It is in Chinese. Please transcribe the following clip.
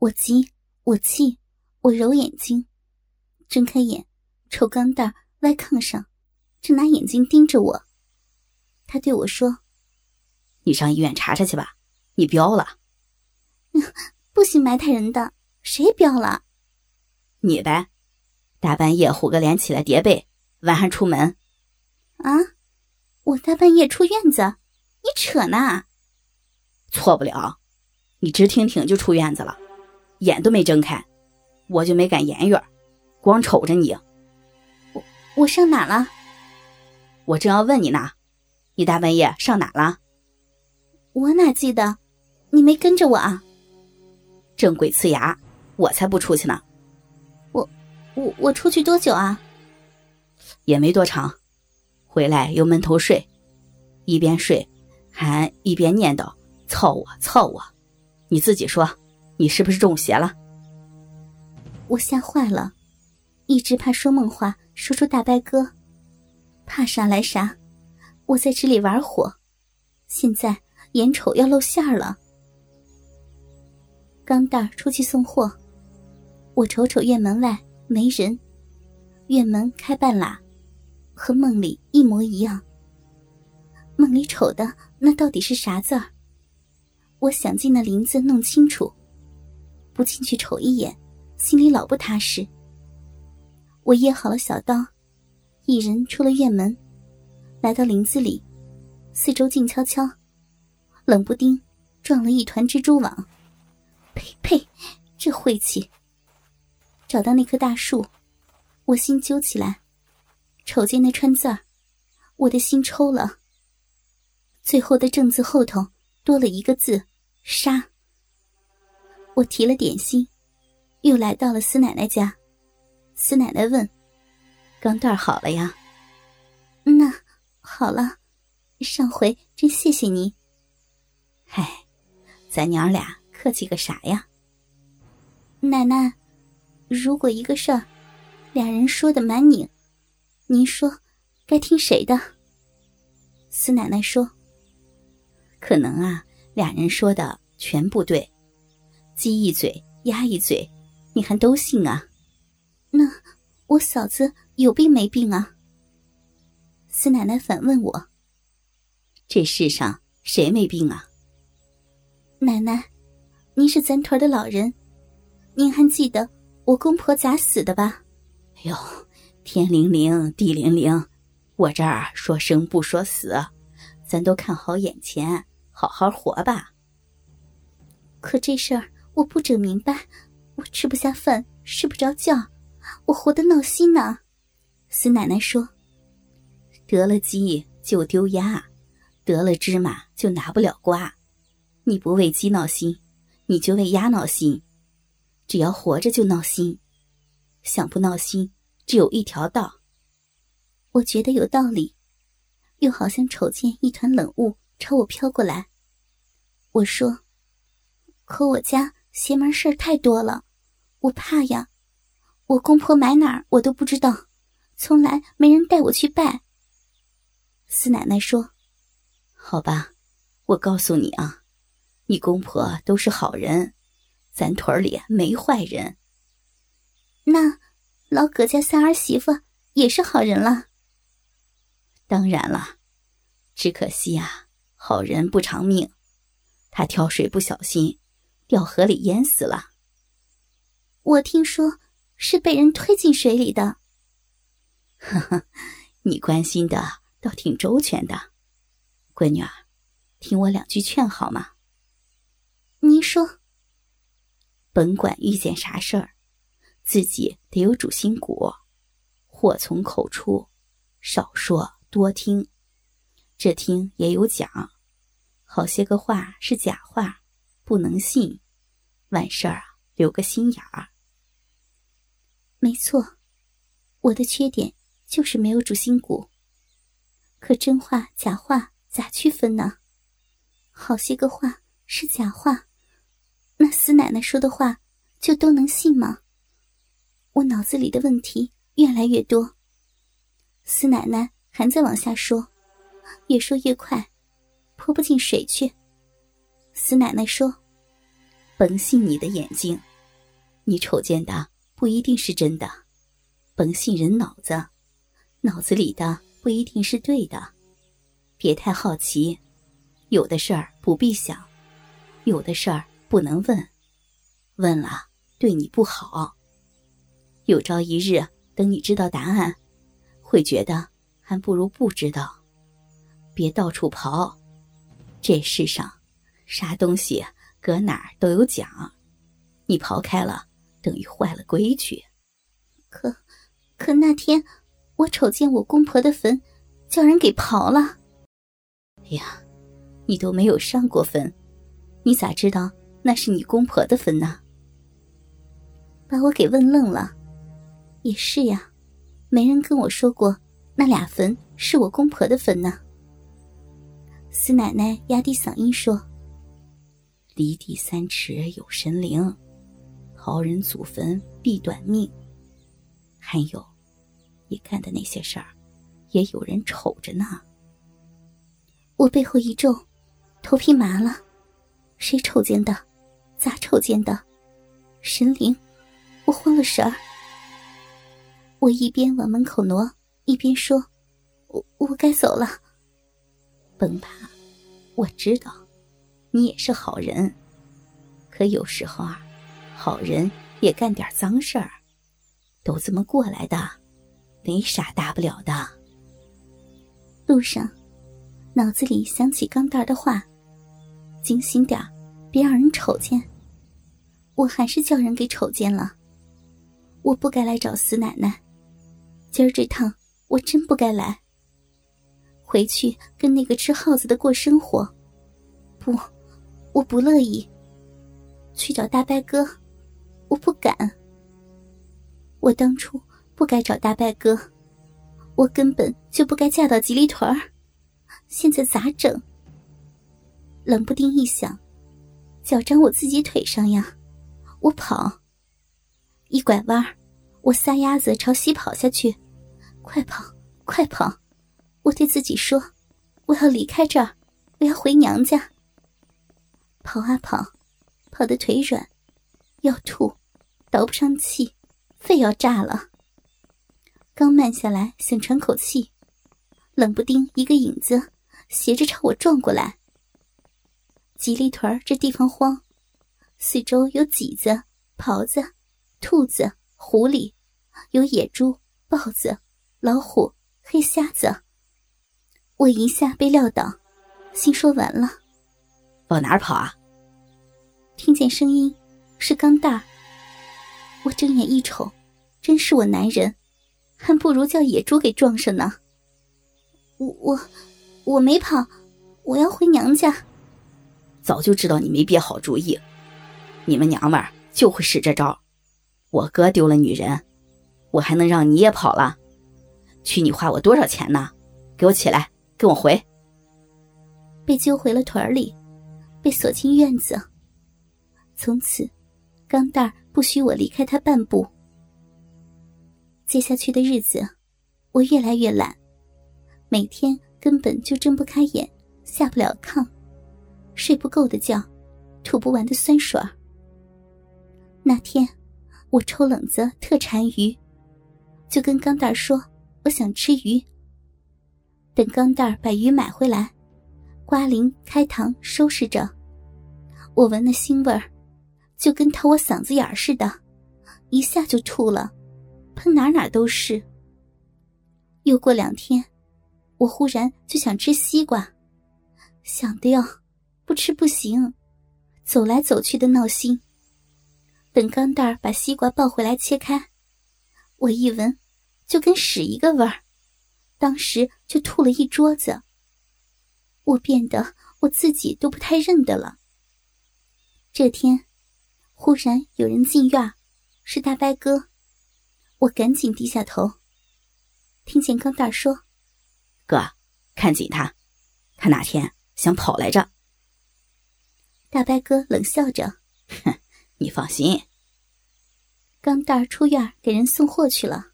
我急，我气，我揉眼睛，睁开眼，瞅钢蛋歪炕上，正拿眼睛盯着我。他对我说：“你上医院查查去吧，你飙了。”不行，埋汰人的，谁飙了？你呗，大半夜虎个脸起来叠被，晚上出门。啊，我大半夜出院子，你扯呢？错不了，你直挺挺就出院子了，眼都没睁开，我就没敢言语，光瞅着你。我我上哪了？我正要问你呢，你大半夜上哪了？我哪记得？你没跟着我啊？正鬼呲牙，我才不出去呢。我我我出去多久啊？也没多长，回来又闷头睡，一边睡还一边念叨。操我操我！你自己说，你是不是中邪了？我吓坏了，一直怕说梦话说出大白鸽，怕啥来啥。我在这里玩火，现在眼瞅要露馅了。钢蛋出去送货，我瞅瞅院门外没人，院门开半拉，和梦里一模一样。梦里瞅的那到底是啥字儿？我想进那林子弄清楚，不进去瞅一眼，心里老不踏实。我掖好了小刀，一人出了院门，来到林子里，四周静悄悄，冷不丁撞了一团蜘蛛网。呸呸，这晦气！找到那棵大树，我心揪起来，瞅见那川字儿，我的心抽了。最后的“正”字后头多了一个字。杀！我提了点心，又来到了司奶奶家。司奶奶问：“钢蛋好了呀？”“那好了，上回真谢谢你。”“嗨，咱娘俩客气个啥呀？”“奶奶，如果一个事儿，俩人说的蛮拧，您说该听谁的？”司奶奶说：“可能啊。”俩人说的全不对，鸡一嘴鸭一嘴，你还都信啊？那我嫂子有病没病啊？司奶奶反问我：“这世上谁没病啊？”奶奶，您是咱屯的老人，您还记得我公婆咋死的吧？哎呦，天灵灵地灵灵，我这儿说生不说死，咱都看好眼前。好好活吧。可这事儿我不整明白，我吃不下饭，睡不着觉，我活得闹心呢。孙奶奶说：“得了鸡就丢鸭，得了芝麻就拿不了瓜。你不为鸡闹心，你就为鸭闹心。只要活着就闹心，想不闹心只有一条道。”我觉得有道理，又好像瞅见一团冷雾朝我飘过来。我说：“可我家邪门事儿太多了，我怕呀。我公婆埋哪儿我都不知道，从来没人带我去拜。”四奶奶说：“好吧，我告诉你啊，你公婆都是好人，咱屯里没坏人。那老葛家三儿媳妇也是好人了。当然了，只可惜啊，好人不长命。”他挑水不小心，掉河里淹死了。我听说是被人推进水里的。呵呵，你关心的倒挺周全的，闺女儿，听我两句劝好吗？您说。甭管遇见啥事儿，自己得有主心骨，祸从口出，少说多听，这听也有讲。好些个话是假话，不能信。完事儿啊，留个心眼儿。没错，我的缺点就是没有主心骨。可真话假话咋区分呢？好些个话是假话，那死奶奶说的话就都能信吗？我脑子里的问题越来越多。死奶奶还在往下说，越说越快。泼不进水去。死奶奶说：“甭信你的眼睛，你瞅见的不一定是真的，甭信人脑子，脑子里的不一定是对的。别太好奇，有的事儿不必想，有的事儿不能问，问了对你不好。有朝一日，等你知道答案，会觉得还不如不知道。别到处跑，这世上啥东西搁哪儿都有讲，你刨开了。等于坏了规矩。可，可那天我瞅见我公婆的坟，叫人给刨了。哎呀，你都没有上过坟，你咋知道那是你公婆的坟呢？把我给问愣了。也是呀，没人跟我说过那俩坟是我公婆的坟呢。司奶奶压低嗓音说：“离地三尺有神灵。”刨人祖坟必短命。还有，你干的那些事儿，也有人瞅着呢。我背后一皱，头皮麻了。谁瞅见的？咋瞅见的？神灵！我慌了神儿。我一边往门口挪，一边说：“我我该走了。”甭怕，我知道，你也是好人。可有时候啊。好人也干点脏事儿，都这么过来的，没啥大不了的。路上，脑子里想起钢蛋儿的话：“精心点别让人瞅见。”我还是叫人给瞅见了。我不该来找死奶奶，今儿这趟我真不该来。回去跟那个吃耗子的过生活，不，我不乐意。去找大伯哥。我不敢。我当初不该找大伯哥，我根本就不该嫁到吉利屯儿。现在咋整？冷不丁一想，脚长我自己腿上呀！我跑，一拐弯，我撒丫子朝西跑下去。快跑，快跑！我对自己说：“我要离开这儿，我要回娘家。”跑啊跑，跑得腿软，要吐。倒不上气，肺要炸了。刚慢下来，想喘口气，冷不丁一个影子斜着朝我撞过来。吉利屯这地方荒，四周有麂子、狍子、兔子、狐狸，有野猪、豹子、老虎、黑瞎子。我一下被撂倒，心说完了，往哪儿跑啊？听见声音，是钢蛋儿。我睁眼一瞅，真是我男人，还不如叫野猪给撞上呢。我我我没跑，我要回娘家。早就知道你没憋好主意，你们娘们儿就会使这招。我哥丢了女人，我还能让你也跑了？娶你花我多少钱呢？给我起来，跟我回。被揪回了屯里，被锁进院子。从此。钢蛋儿不许我离开他半步。接下去的日子，我越来越懒，每天根本就睁不开眼，下不了炕，睡不够的觉，吐不完的酸水那天，我抽冷子特馋鱼，就跟钢蛋儿说我想吃鱼。等钢蛋儿把鱼买回来，刮鳞开膛收拾着，我闻那腥味儿。就跟掏我嗓子眼似的，一下就吐了，喷哪哪都是。又过两天，我忽然就想吃西瓜，想的哟，不吃不行，走来走去的闹心。等钢蛋儿把西瓜抱回来切开，我一闻，就跟屎一个味儿，当时就吐了一桌子。我变得我自己都不太认得了。这天。忽然有人进院，是大伯哥。我赶紧低下头，听见钢蛋说：“哥，看紧他，他哪天想跑来着。”大伯哥冷笑着：“哼，你放心。”钢蛋出院给人送货去了。